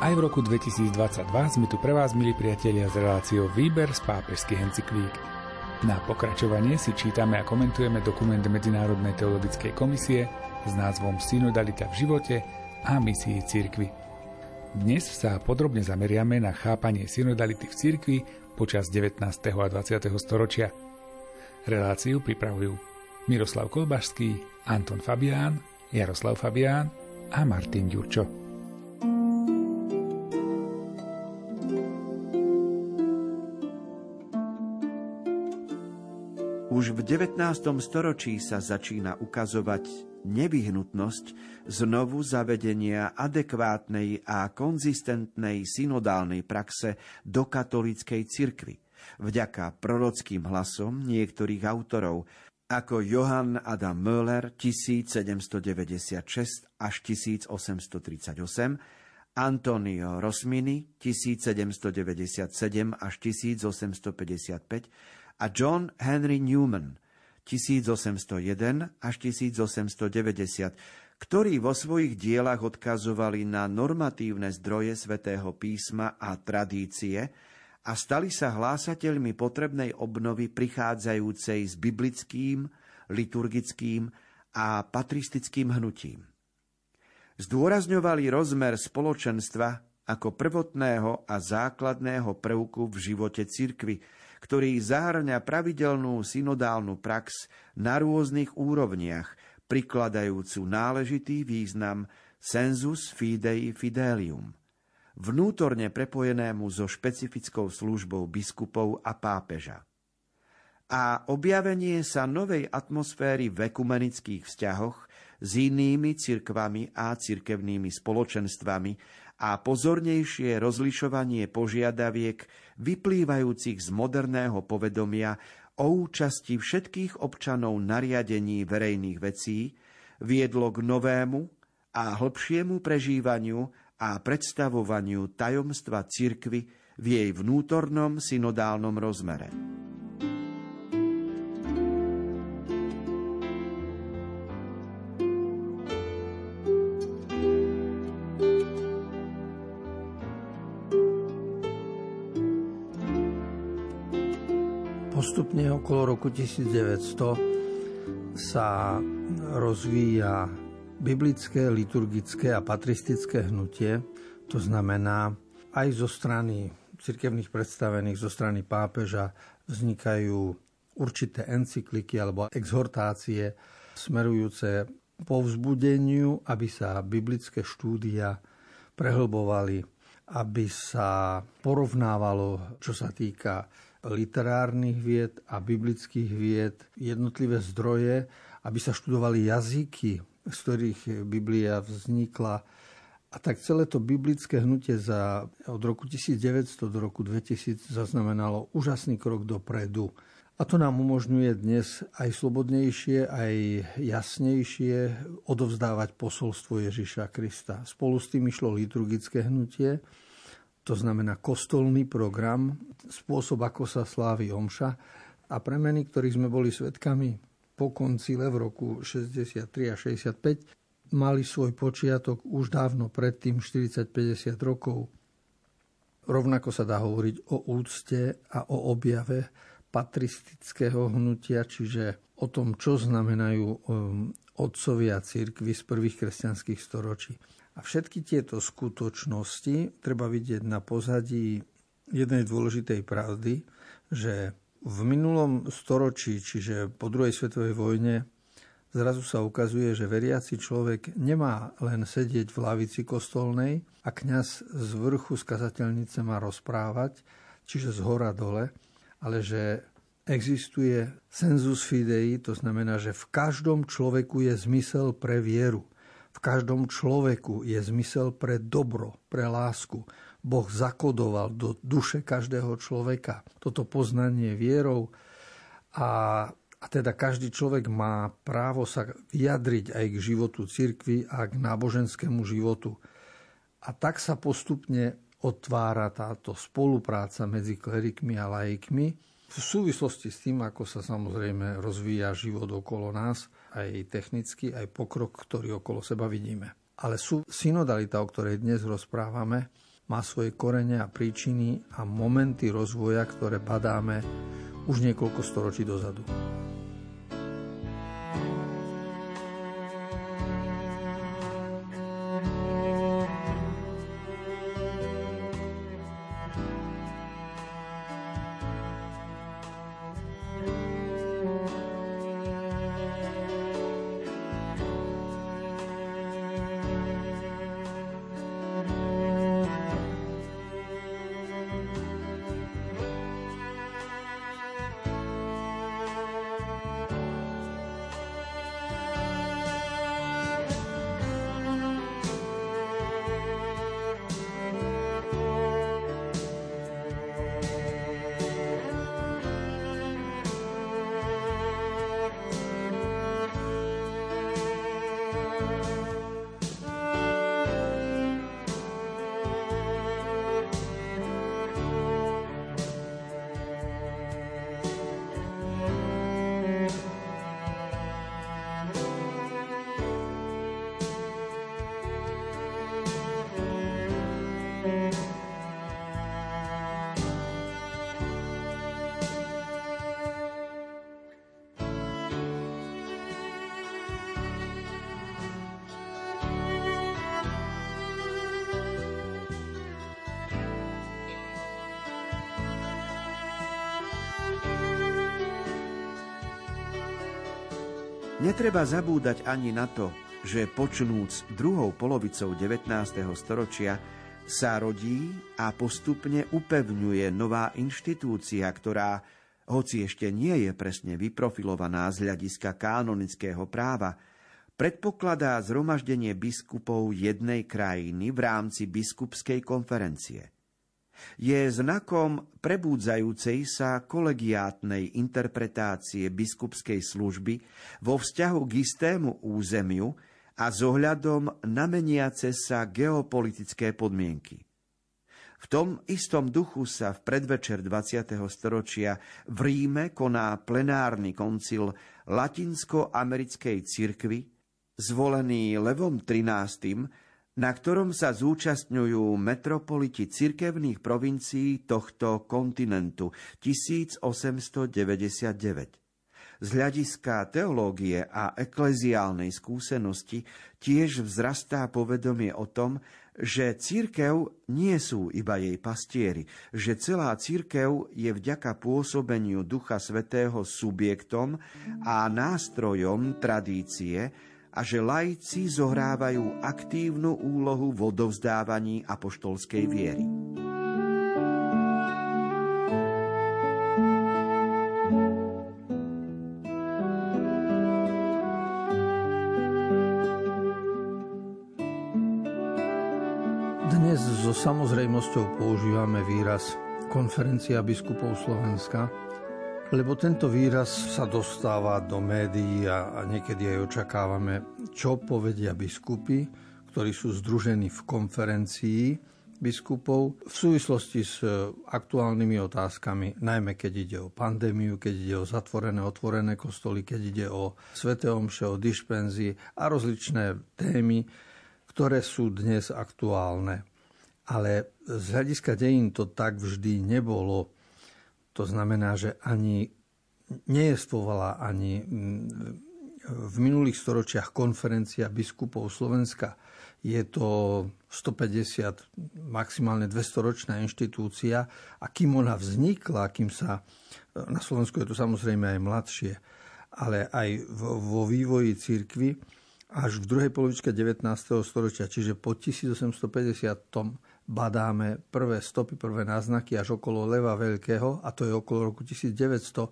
Aj v roku 2022 sme tu pre vás, milí priatelia, z reláciou Výber z pápežských encyklík. Na pokračovanie si čítame a komentujeme dokument Medzinárodnej teologickej komisie s názvom Synodalita v živote a misii cirkvy. Dnes sa podrobne zameriame na chápanie synodality v cirkvi počas 19. a 20. storočia. Reláciu pripravujú Miroslav Kolbašský, Anton Fabián, Jaroslav Fabián a Martin Ďurčo. Už v 19. storočí sa začína ukazovať nevyhnutnosť znovu zavedenia adekvátnej a konzistentnej synodálnej praxe do katolíckej cirkvy vďaka prorockým hlasom niektorých autorov, ako Johann Adam Möller 1796 až 1838, Antonio Rosmini 1797 až 1855 a John Henry Newman 1801 až 1890, ktorí vo svojich dielach odkazovali na normatívne zdroje svätého písma a tradície a stali sa hlásateľmi potrebnej obnovy prichádzajúcej s biblickým, liturgickým a patristickým hnutím. Zdôrazňovali rozmer spoločenstva ako prvotného a základného prvku v živote cirkvy, ktorý zahrňa pravidelnú synodálnu prax na rôznych úrovniach, prikladajúcu náležitý význam sensus fidei fidelium, vnútorne prepojenému so špecifickou službou biskupov a pápeža. A objavenie sa novej atmosféry v ekumenických vzťahoch s inými cirkvami a cirkevnými spoločenstvami a pozornejšie rozlišovanie požiadaviek vyplývajúcich z moderného povedomia o účasti všetkých občanov nariadení verejných vecí viedlo k novému a hlbšiemu prežívaniu a predstavovaniu tajomstva cirkvy v jej vnútornom synodálnom rozmere. Postupne okolo roku 1900 sa rozvíja biblické, liturgické a patristické hnutie. To znamená, aj zo strany cirkevných predstavených, zo strany pápeža vznikajú určité encykliky alebo exhortácie smerujúce po vzbudeniu, aby sa biblické štúdia prehlbovali, aby sa porovnávalo, čo sa týka literárnych vied a biblických vied jednotlivé zdroje, aby sa študovali jazyky, z ktorých Biblia vznikla. A tak celé to biblické hnutie za, od roku 1900 do roku 2000 zaznamenalo úžasný krok dopredu. A to nám umožňuje dnes aj slobodnejšie, aj jasnejšie odovzdávať posolstvo Ježiša Krista. Spolu s tým išlo liturgické hnutie, to znamená kostolný program, spôsob, ako sa slávi omša a premeny, ktorých sme boli svetkami po koncile v roku 63 a 65, mali svoj počiatok už dávno predtým, 40-50 rokov. Rovnako sa dá hovoriť o úcte a o objave patristického hnutia, čiže o tom, čo znamenajú um, otcovia církvy z prvých kresťanských storočí. A všetky tieto skutočnosti treba vidieť na pozadí jednej dôležitej pravdy, že v minulom storočí, čiže po druhej svetovej vojne, zrazu sa ukazuje, že veriaci človek nemá len sedieť v lavici kostolnej a kňaz z vrchu skazateľnice má rozprávať, čiže z hora dole, ale že existuje sensus fidei, to znamená, že v každom človeku je zmysel pre vieru. V každom človeku je zmysel pre dobro, pre lásku. Boh zakodoval do duše každého človeka toto poznanie vierou a, a teda každý človek má právo sa vyjadriť aj k životu cirkvy a k náboženskému životu. A tak sa postupne otvára táto spolupráca medzi klerikmi a laikmi v súvislosti s tým, ako sa samozrejme rozvíja život okolo nás, aj technicky, aj pokrok, ktorý okolo seba vidíme. Ale sú synodalita, o ktorej dnes rozprávame, má svoje korene a príčiny a momenty rozvoja, ktoré badáme už niekoľko storočí dozadu. Netreba zabúdať ani na to, že počnúc druhou polovicou 19. storočia sa rodí a postupne upevňuje nová inštitúcia, ktorá, hoci ešte nie je presne vyprofilovaná z hľadiska kanonického práva, predpokladá zhromaždenie biskupov jednej krajiny v rámci biskupskej konferencie – je znakom prebúdzajúcej sa kolegiátnej interpretácie biskupskej služby vo vzťahu k istému územiu a s ohľadom na meniace sa geopolitické podmienky. V tom istom duchu sa v predvečer 20. storočia v Ríme koná plenárny koncil Latinsko-americkej cirkvy, zvolený Levom XIII na ktorom sa zúčastňujú metropoliti cirkevných provincií tohto kontinentu 1899. Z hľadiska teológie a ekleziálnej skúsenosti tiež vzrastá povedomie o tom, že církev nie sú iba jej pastieri, že celá církev je vďaka pôsobeniu Ducha Svetého subjektom a nástrojom tradície, a že laici zohrávajú aktívnu úlohu v odovzdávaní apoštolskej viery. Dnes so samozrejmosťou používame výraz Konferencia biskupov Slovenska, lebo tento výraz sa dostáva do médií a, niekedy aj očakávame, čo povedia biskupy, ktorí sú združení v konferencii biskupov v súvislosti s e, aktuálnymi otázkami, najmä keď ide o pandémiu, keď ide o zatvorené, otvorené kostoly, keď ide o sveté omše, o dišpenzy a rozličné témy, ktoré sú dnes aktuálne. Ale z hľadiska dejín to tak vždy nebolo to znamená, že ani nejestvovala ani v minulých storočiach konferencia biskupov Slovenska. Je to 150, maximálne 200 ročná inštitúcia a kým ona vznikla, kým sa, na Slovensku je to samozrejme aj mladšie, ale aj vo vývoji církvy, až v druhej polovičke 19. storočia, čiže po 1850 badáme prvé stopy, prvé náznaky až okolo Leva Veľkého, a to je okolo roku 1900,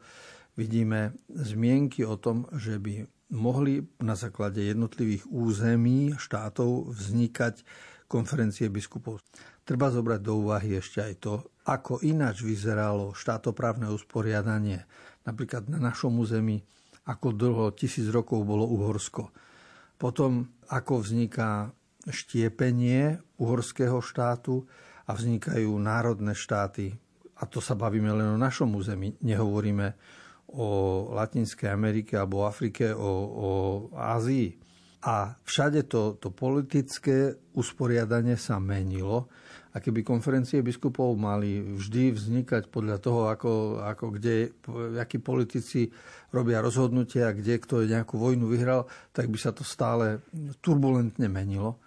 vidíme zmienky o tom, že by mohli na základe jednotlivých území štátov vznikať konferencie biskupov. Treba zobrať do úvahy ešte aj to, ako ináč vyzeralo štátoprávne usporiadanie. Napríklad na našom území, ako dlho, tisíc rokov bolo Uhorsko potom, ako vzniká štiepenie uhorského štátu a vznikajú národné štáty. A to sa bavíme len o našom území. Nehovoríme o Latinskej Amerike alebo Afrike, o, o Ázii. A všade to, to politické usporiadanie sa menilo a keby konferencie biskupov mali vždy vznikať podľa toho, ako, ako kde, akí politici robia rozhodnutia, kde kto nejakú vojnu vyhral, tak by sa to stále turbulentne menilo.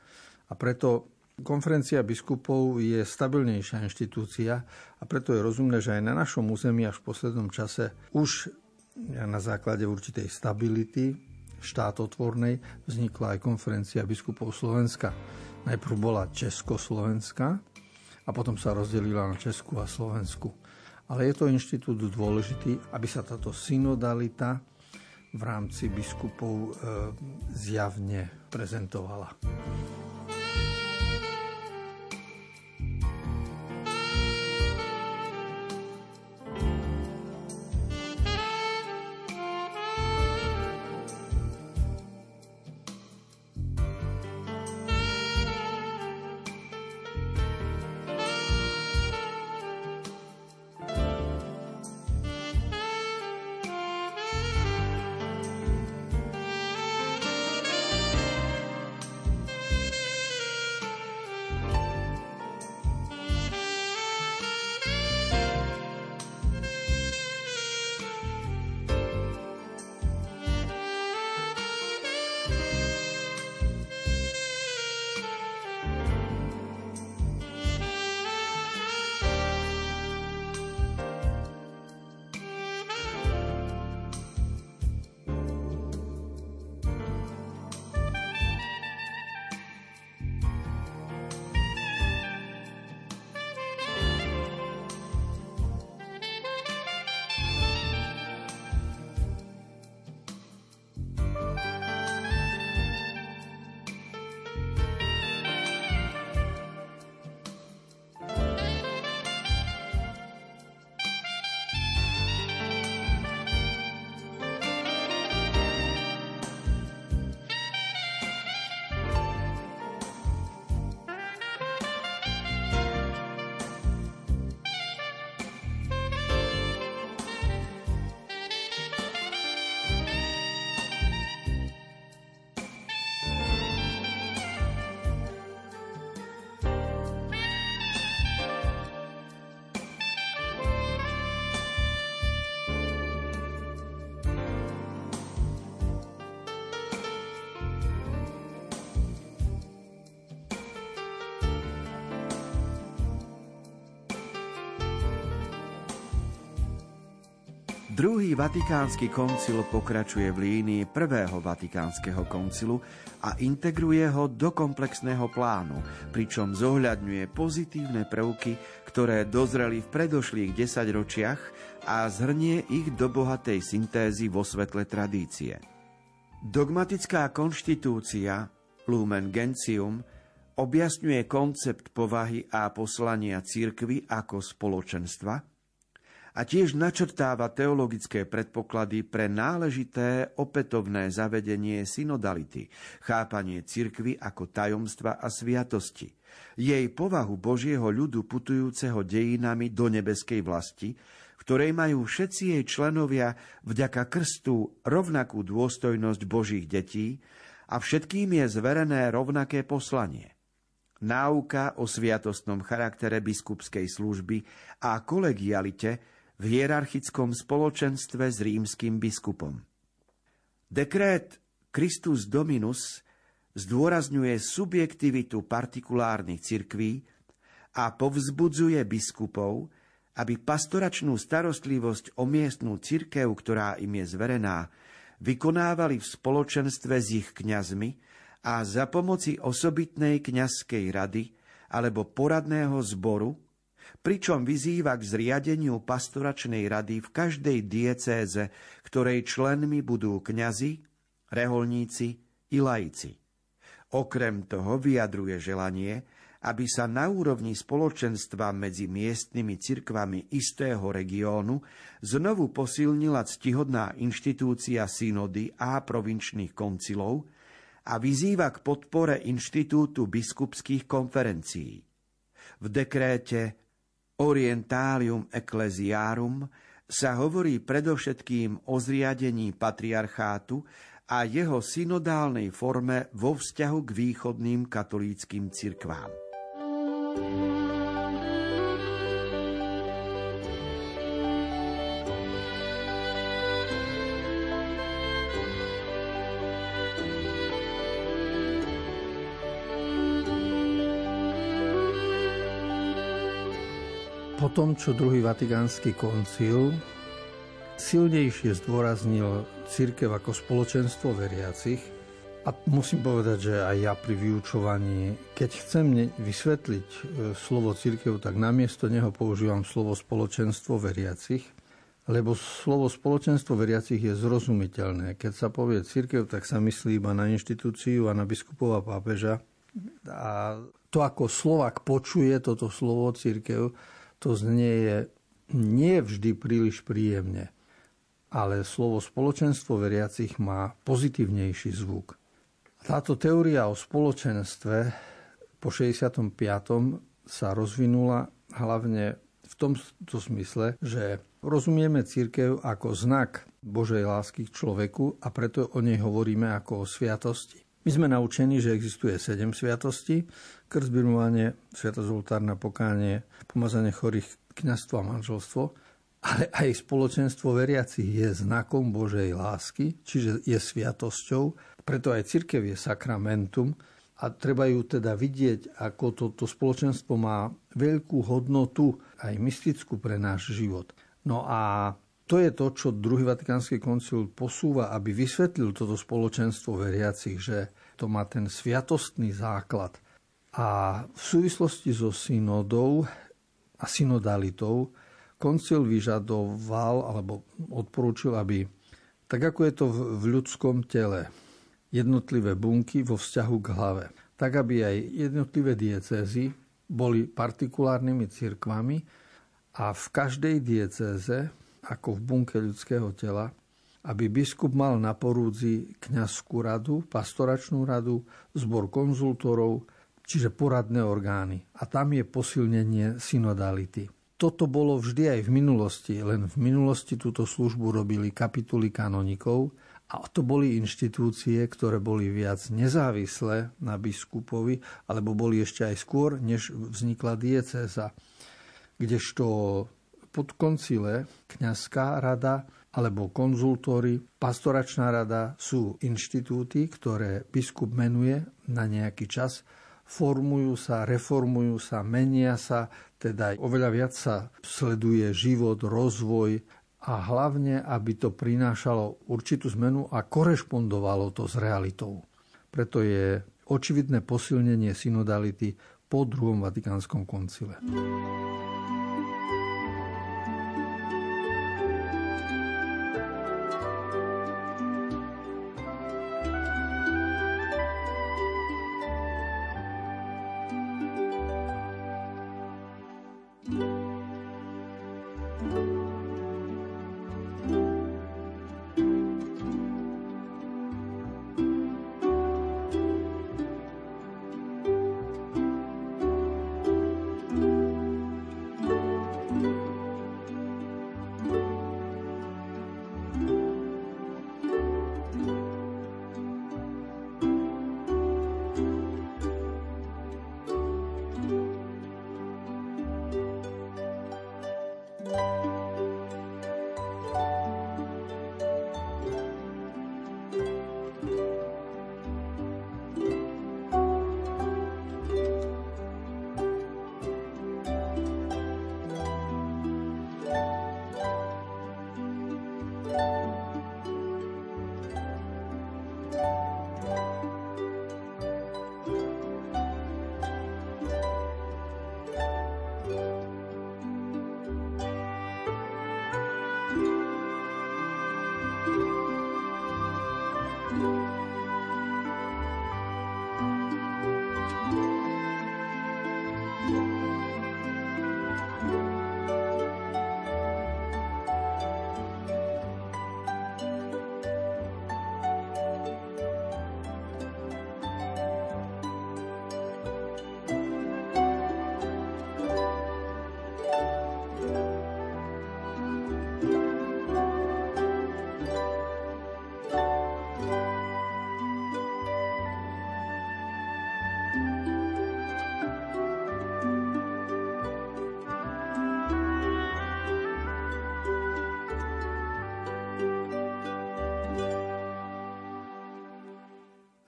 A preto konferencia biskupov je stabilnejšia inštitúcia a preto je rozumné, že aj na našom území až v poslednom čase už na základe určitej stability štátotvornej vznikla aj konferencia biskupov Slovenska. Najprv bola Československá, a potom sa rozdelila na Česku a Slovensku. Ale je to inštitút dôležitý, aby sa táto synodalita v rámci biskupov e, zjavne prezentovala. Druhý vatikánsky koncil pokračuje v línii prvého vatikánskeho koncilu a integruje ho do komplexného plánu, pričom zohľadňuje pozitívne prvky, ktoré dozreli v predošlých desaťročiach a zhrnie ich do bohatej syntézy vo svetle tradície. Dogmatická konštitúcia Lumen Gentium objasňuje koncept povahy a poslania církvy ako spoločenstva – a tiež načrtáva teologické predpoklady pre náležité opätovné zavedenie synodality, chápanie cirkvy ako tajomstva a sviatosti, jej povahu Božieho ľudu putujúceho dejinami do nebeskej vlasti, ktorej majú všetci jej členovia vďaka krstu rovnakú dôstojnosť Božích detí a všetkým je zverené rovnaké poslanie. Náuka o sviatostnom charaktere biskupskej služby a kolegialite v hierarchickom spoločenstve s rímským biskupom. Dekrét Christus Dominus zdôrazňuje subjektivitu partikulárnych cirkví a povzbudzuje biskupov, aby pastoračnú starostlivosť o miestnú cirkev, ktorá im je zverená, vykonávali v spoločenstve s ich kňazmi a za pomoci osobitnej kňazskej rady alebo poradného zboru pričom vyzýva k zriadeniu pastoračnej rady v každej diecéze, ktorej členmi budú kňazi, reholníci i laici. Okrem toho vyjadruje želanie, aby sa na úrovni spoločenstva medzi miestnymi cirkvami istého regiónu znovu posilnila ctihodná inštitúcia synody a provinčných koncilov a vyzýva k podpore inštitútu biskupských konferencií. V dekréte Orientalium Ecclesiarum sa hovorí predovšetkým o zriadení patriarchátu a jeho synodálnej forme vo vzťahu k východným katolíckým cirkvám. thank you tom, čo druhý vatikánsky koncil silnejšie zdôraznil církev ako spoločenstvo veriacich, a musím povedať, že aj ja pri vyučovaní, keď chcem vysvetliť e, slovo církev, tak namiesto neho používam slovo spoločenstvo veriacich, lebo slovo spoločenstvo veriacich je zrozumiteľné. Keď sa povie církev, tak sa myslí iba na inštitúciu a na biskupova pápeža. A to, ako Slovak počuje toto slovo církev, to znie nie vždy príliš príjemne. Ale slovo spoločenstvo veriacich má pozitívnejší zvuk. Táto teória o spoločenstve po 65. sa rozvinula hlavne v tomto smysle, že rozumieme církev ako znak Božej lásky k človeku a preto o nej hovoríme ako o sviatosti. My sme naučení, že existuje sedem sviatostí, krst, birmovanie, sviatosť oltárna, pokánie, pomazanie chorých, kňazstvo a manželstvo, ale aj spoločenstvo veriacich je znakom Božej lásky, čiže je sviatosťou preto aj cirkev je sakramentum a treba ju teda vidieť, ako toto to spoločenstvo má veľkú hodnotu, aj mystickú pre náš život. No a to je to, čo druhý Vatikánsky koncil posúva, aby vysvetlil toto spoločenstvo veriacich, že to má ten sviatostný základ. A v súvislosti so synodou a synodalitou koncil vyžadoval alebo odporúčil, aby tak ako je to v ľudskom tele, jednotlivé bunky vo vzťahu k hlave. Tak, aby aj jednotlivé diecézy boli partikulárnymi cirkvami a v každej diecéze, ako v bunke ľudského tela, aby biskup mal na porúdzi kňazskú radu, pastoračnú radu, zbor konzultorov, čiže poradné orgány. A tam je posilnenie synodality. Toto bolo vždy aj v minulosti, len v minulosti túto službu robili kapituly kanonikov, a to boli inštitúcie, ktoré boli viac nezávislé na biskupovi, alebo boli ešte aj skôr, než vznikla diecéza. Kdežto pod koncile kňazská rada alebo konzultóry, pastoračná rada sú inštitúty, ktoré biskup menuje na nejaký čas, formujú sa, reformujú sa, menia sa, teda oveľa viac sa sleduje život, rozvoj a hlavne, aby to prinášalo určitú zmenu a korešpondovalo to s realitou. Preto je očividné posilnenie synodality po druhom Vatikánskom koncile.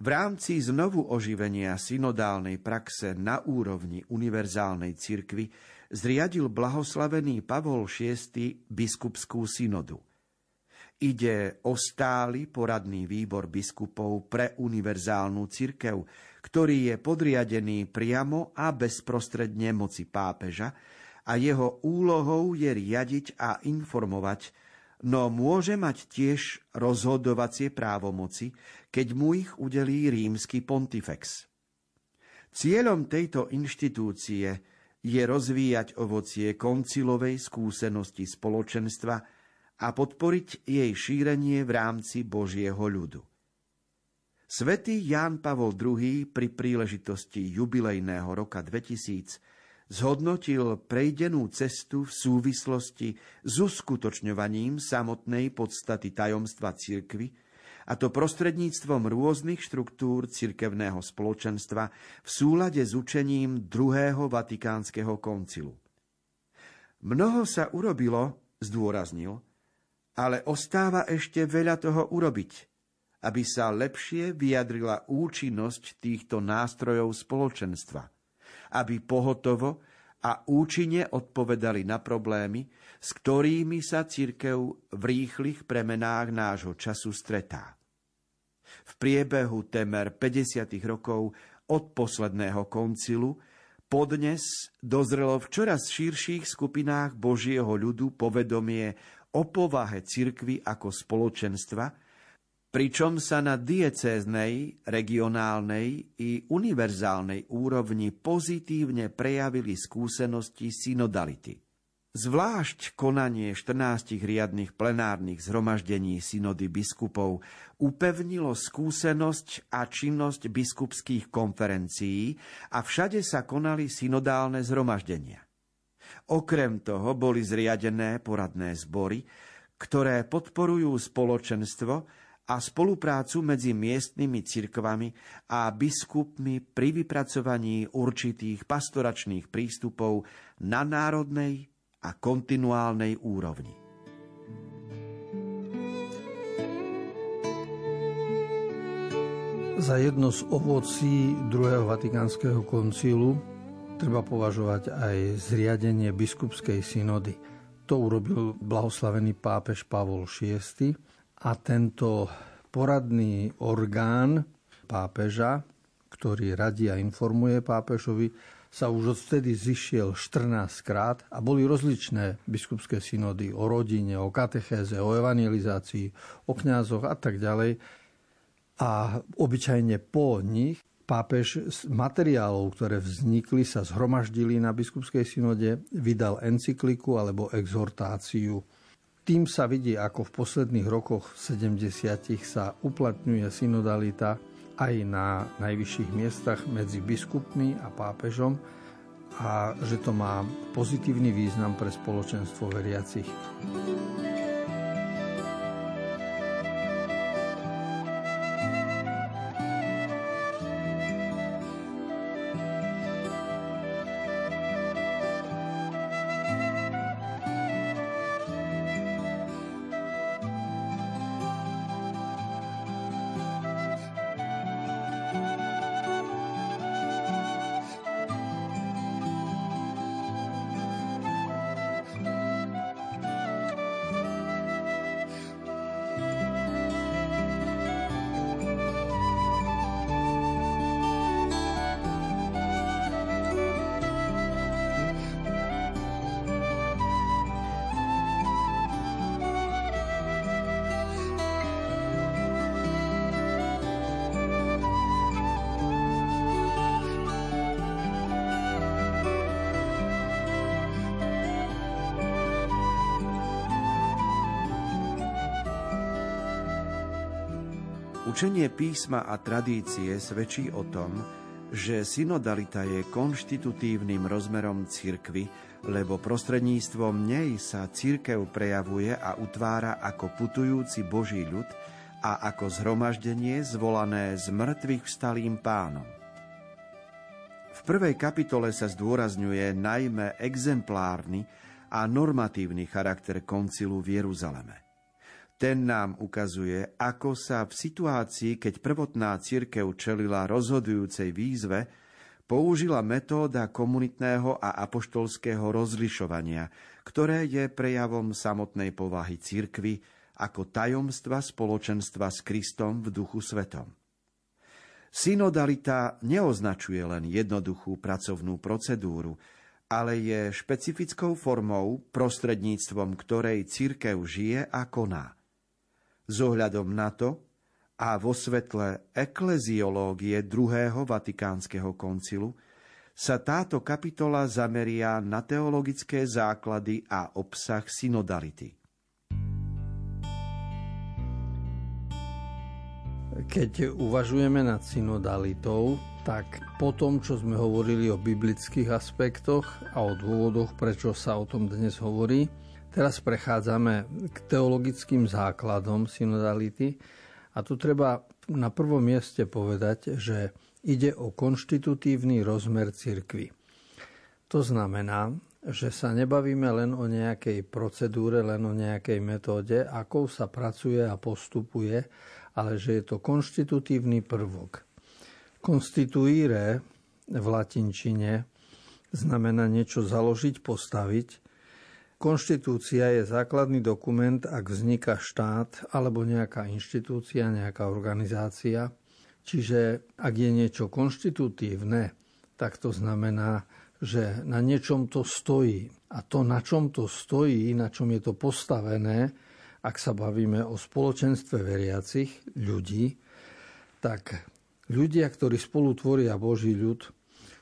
V rámci znovu oživenia synodálnej praxe na úrovni univerzálnej cirkvy zriadil blahoslavený Pavol VI biskupskú synodu. Ide o stály poradný výbor biskupov pre univerzálnu cirkev, ktorý je podriadený priamo a bezprostredne moci pápeža a jeho úlohou je riadiť a informovať no môže mať tiež rozhodovacie právomoci, keď mu ich udelí rímsky pontifex. Cieľom tejto inštitúcie je rozvíjať ovocie koncilovej skúsenosti spoločenstva a podporiť jej šírenie v rámci Božieho ľudu. Svetý Ján Pavol II pri príležitosti jubilejného roka 2000 zhodnotil prejdenú cestu v súvislosti s uskutočňovaním samotnej podstaty tajomstva cirkvy, a to prostredníctvom rôznych štruktúr cirkevného spoločenstva v súlade s učením druhého Vatikánskeho koncilu. Mnoho sa urobilo, zdôraznil, ale ostáva ešte veľa toho urobiť, aby sa lepšie vyjadrila účinnosť týchto nástrojov spoločenstva – aby pohotovo a účinne odpovedali na problémy, s ktorými sa cirkev v rýchlych premenách nášho času stretá. V priebehu temer 50 rokov od posledného koncilu podnes dozrelo v čoraz širších skupinách Božieho ľudu povedomie o povahe cirkvy ako spoločenstva, pričom sa na diecéznej, regionálnej i univerzálnej úrovni pozitívne prejavili skúsenosti synodality. Zvlášť konanie 14 riadnych plenárnych zhromaždení synody biskupov upevnilo skúsenosť a činnosť biskupských konferencií a všade sa konali synodálne zhromaždenia. Okrem toho boli zriadené poradné zbory, ktoré podporujú spoločenstvo a spoluprácu medzi miestnymi cirkvami a biskupmi pri vypracovaní určitých pastoračných prístupov na národnej a kontinuálnej úrovni. Za jedno z ovocí druhého Vatikánskeho koncilu treba považovať aj zriadenie biskupskej synody. To urobil blahoslavený pápež Pavol VI a tento poradný orgán pápeža, ktorý radí a informuje pápežovi, sa už odvtedy zišiel 14 krát a boli rozličné biskupské synody o rodine, o katechéze, o evangelizácii, o kňazoch a tak ďalej. A obyčajne po nich pápež z materiálov, ktoré vznikli, sa zhromaždili na biskupskej synode, vydal encykliku alebo exhortáciu tým sa vidí, ako v posledných rokoch 70 sa uplatňuje synodalita aj na najvyšších miestach medzi biskupmi a pápežom a že to má pozitívny význam pre spoločenstvo veriacich. Učenie písma a tradície svedčí o tom, že synodalita je konštitutívnym rozmerom cirkvy, lebo prostredníctvom nej sa cirkev prejavuje a utvára ako putujúci Boží ľud a ako zhromaždenie zvolané z mŕtvych vstalým pánom. V prvej kapitole sa zdôrazňuje najmä exemplárny a normatívny charakter koncilu v Jeruzaleme. Ten nám ukazuje, ako sa v situácii, keď prvotná cirkev čelila rozhodujúcej výzve, použila metóda komunitného a apoštolského rozlišovania, ktoré je prejavom samotnej povahy cirkvy ako tajomstva spoločenstva s Kristom v duchu svetom. Synodalita neoznačuje len jednoduchú pracovnú procedúru, ale je špecifickou formou, prostredníctvom ktorej církev žije a koná. Z ohľadom na to a vo svetle ekleziológie druhého Vatikánskeho koncilu sa táto kapitola zameria na teologické základy a obsah synodality – Keď uvažujeme nad synodalitou, tak po tom, čo sme hovorili o biblických aspektoch a o dôvodoch, prečo sa o tom dnes hovorí, teraz prechádzame k teologickým základom synodality a tu treba na prvom mieste povedať, že ide o konštitutívny rozmer cirkvy. To znamená, že sa nebavíme len o nejakej procedúre, len o nejakej metóde, akou sa pracuje a postupuje, ale že je to konštitutívny prvok. Konstituíre v latinčine znamená niečo založiť, postaviť. Konštitúcia je základný dokument, ak vzniká štát alebo nejaká inštitúcia, nejaká organizácia. Čiže ak je niečo konštitutívne, tak to znamená, že na niečom to stojí. A to, na čom to stojí, na čom je to postavené, ak sa bavíme o spoločenstve veriacich ľudí, tak ľudia, ktorí spolu tvoria Boží ľud,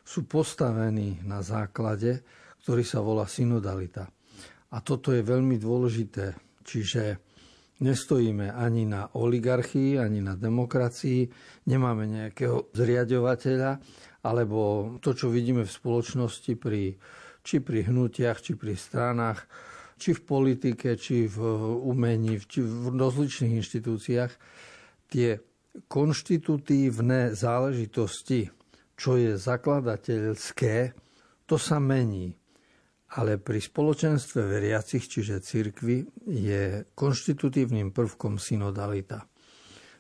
sú postavení na základe, ktorý sa volá synodalita. A toto je veľmi dôležité. Čiže nestojíme ani na oligarchii, ani na demokracii, nemáme nejakého zriadovateľa, alebo to, čo vidíme v spoločnosti pri, či pri hnutiach, či pri stranách, či v politike, či v umení, či v rozličných inštitúciách, tie konštitutívne záležitosti, čo je zakladateľské, to sa mení. Ale pri spoločenstve veriacich, čiže cirkvi, je konštitutívnym prvkom synodalita.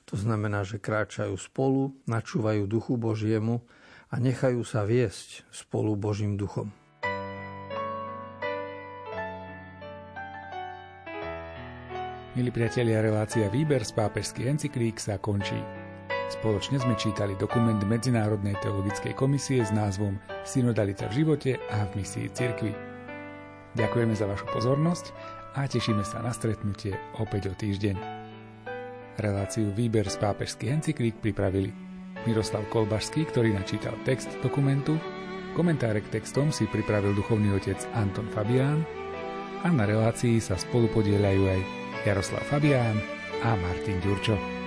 To znamená, že kráčajú spolu, načúvajú duchu Božiemu a nechajú sa viesť spolu Božím duchom. Milí priatelia, relácia Výber z pápežských encyklík sa končí. Spoločne sme čítali dokument Medzinárodnej teologickej komisie s názvom Synodalita v živote a v misii cirkvi. Ďakujeme za vašu pozornosť a tešíme sa na stretnutie opäť o týždeň. Reláciu Výber z pápežských encyklík pripravili Miroslav Kolbašský, ktorý načítal text dokumentu, komentáre k textom si pripravil duchovný otec Anton Fabián a na relácii sa spolu podielajú aj Jaroslav Fabián a Martin Ďurčo.